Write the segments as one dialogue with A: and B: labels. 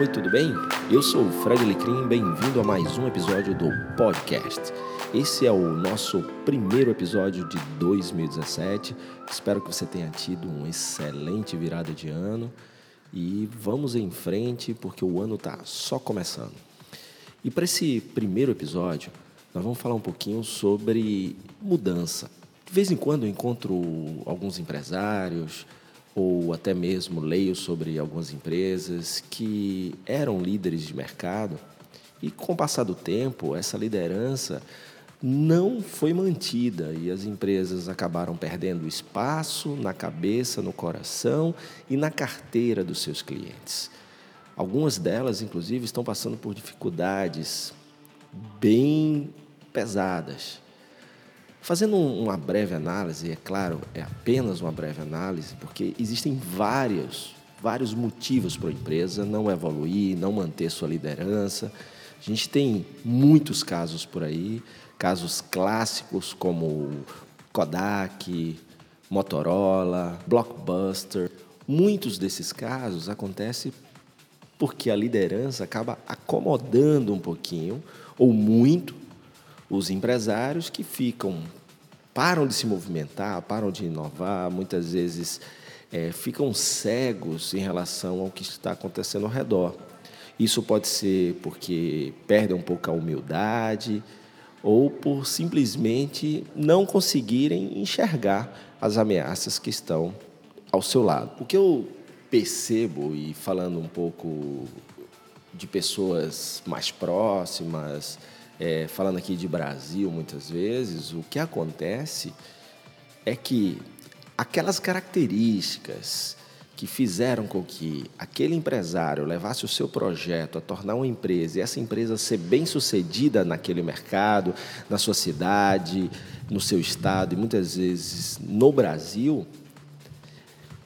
A: Oi, tudo bem? Eu sou o Fred Lecrim, bem-vindo a mais um episódio do podcast. Esse é o nosso primeiro episódio de 2017. Espero que você tenha tido um excelente virada de ano e vamos em frente porque o ano está só começando. E para esse primeiro episódio, nós vamos falar um pouquinho sobre mudança. De vez em quando eu encontro alguns empresários, ou até mesmo leio sobre algumas empresas que eram líderes de mercado e com o passar do tempo essa liderança não foi mantida e as empresas acabaram perdendo espaço na cabeça, no coração e na carteira dos seus clientes. Algumas delas, inclusive, estão passando por dificuldades bem pesadas Fazendo uma breve análise, é claro, é apenas uma breve análise, porque existem vários, vários motivos para a empresa não evoluir, não manter sua liderança. A gente tem muitos casos por aí, casos clássicos como Kodak, Motorola, Blockbuster. Muitos desses casos acontecem porque a liderança acaba acomodando um pouquinho ou muito os empresários que ficam param de se movimentar, param de inovar, muitas vezes é, ficam cegos em relação ao que está acontecendo ao redor. Isso pode ser porque perdem um pouco a humildade ou por simplesmente não conseguirem enxergar as ameaças que estão ao seu lado. O que eu percebo, e falando um pouco de pessoas mais próximas, é, falando aqui de Brasil muitas vezes, o que acontece é que aquelas características que fizeram com que aquele empresário levasse o seu projeto a tornar uma empresa e essa empresa ser bem sucedida naquele mercado, na sua cidade, no seu estado e muitas vezes no Brasil,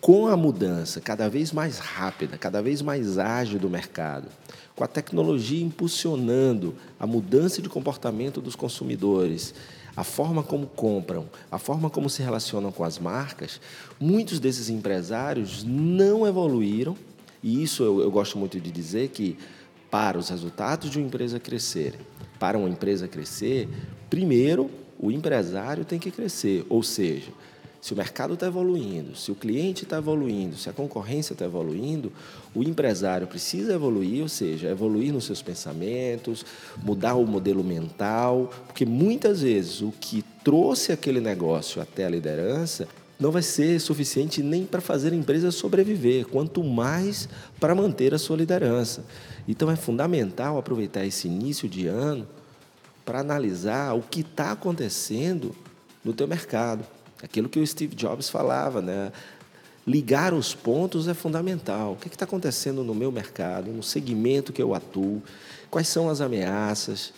A: com a mudança cada vez mais rápida, cada vez mais ágil do mercado, com a tecnologia impulsionando a mudança de comportamento dos consumidores, a forma como compram, a forma como se relacionam com as marcas, muitos desses empresários não evoluíram, e isso eu, eu gosto muito de dizer que para os resultados de uma empresa crescerem, para uma empresa crescer, primeiro o empresário tem que crescer, ou seja, se o mercado está evoluindo, se o cliente está evoluindo, se a concorrência está evoluindo, o empresário precisa evoluir, ou seja, evoluir nos seus pensamentos, mudar o modelo mental, porque muitas vezes o que trouxe aquele negócio até a liderança não vai ser suficiente nem para fazer a empresa sobreviver, quanto mais para manter a sua liderança. Então é fundamental aproveitar esse início de ano para analisar o que está acontecendo no teu mercado. Aquilo que o Steve Jobs falava, né? Ligar os pontos é fundamental. O que está acontecendo no meu mercado, no segmento que eu atuo? Quais são as ameaças?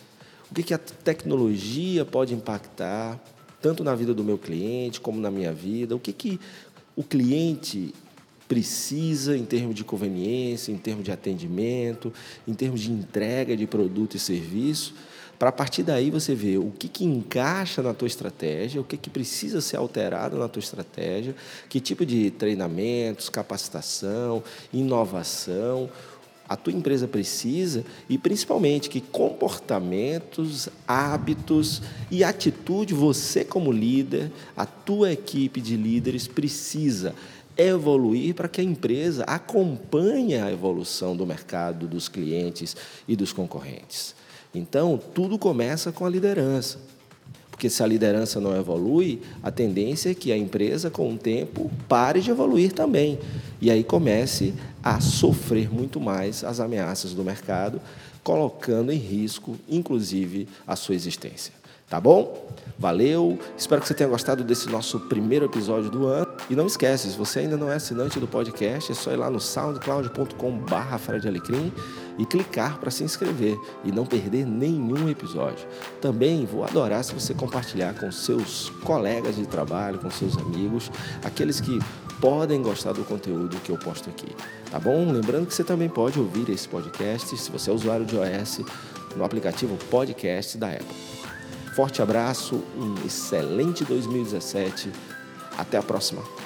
A: O que, que a tecnologia pode impactar, tanto na vida do meu cliente como na minha vida? O que, que o cliente precisa em termos de conveniência, em termos de atendimento, em termos de entrega de produto e serviço? Para a partir daí você ver o que, que encaixa na tua estratégia, o que, que precisa ser alterado na tua estratégia, que tipo de treinamentos, capacitação, inovação a tua empresa precisa e principalmente que comportamentos, hábitos e atitude você como líder, a tua equipe de líderes precisa evoluir para que a empresa acompanhe a evolução do mercado, dos clientes e dos concorrentes. Então, tudo começa com a liderança. Porque se a liderança não evolui, a tendência é que a empresa, com o tempo, pare de evoluir também. E aí comece a sofrer muito mais as ameaças do mercado, colocando em risco, inclusive, a sua existência. Tá bom? Valeu, espero que você tenha gostado desse nosso primeiro episódio do ano. E não esquece, se você ainda não é assinante do podcast, é só ir lá no soundcloud.com.br Fred Alecrim e clicar para se inscrever e não perder nenhum episódio. Também vou adorar se você compartilhar com seus colegas de trabalho, com seus amigos, aqueles que podem gostar do conteúdo que eu posto aqui. Tá bom? Lembrando que você também pode ouvir esse podcast, se você é usuário de iOS, no aplicativo Podcast da Apple. Forte abraço, um excelente 2017. Até a próxima.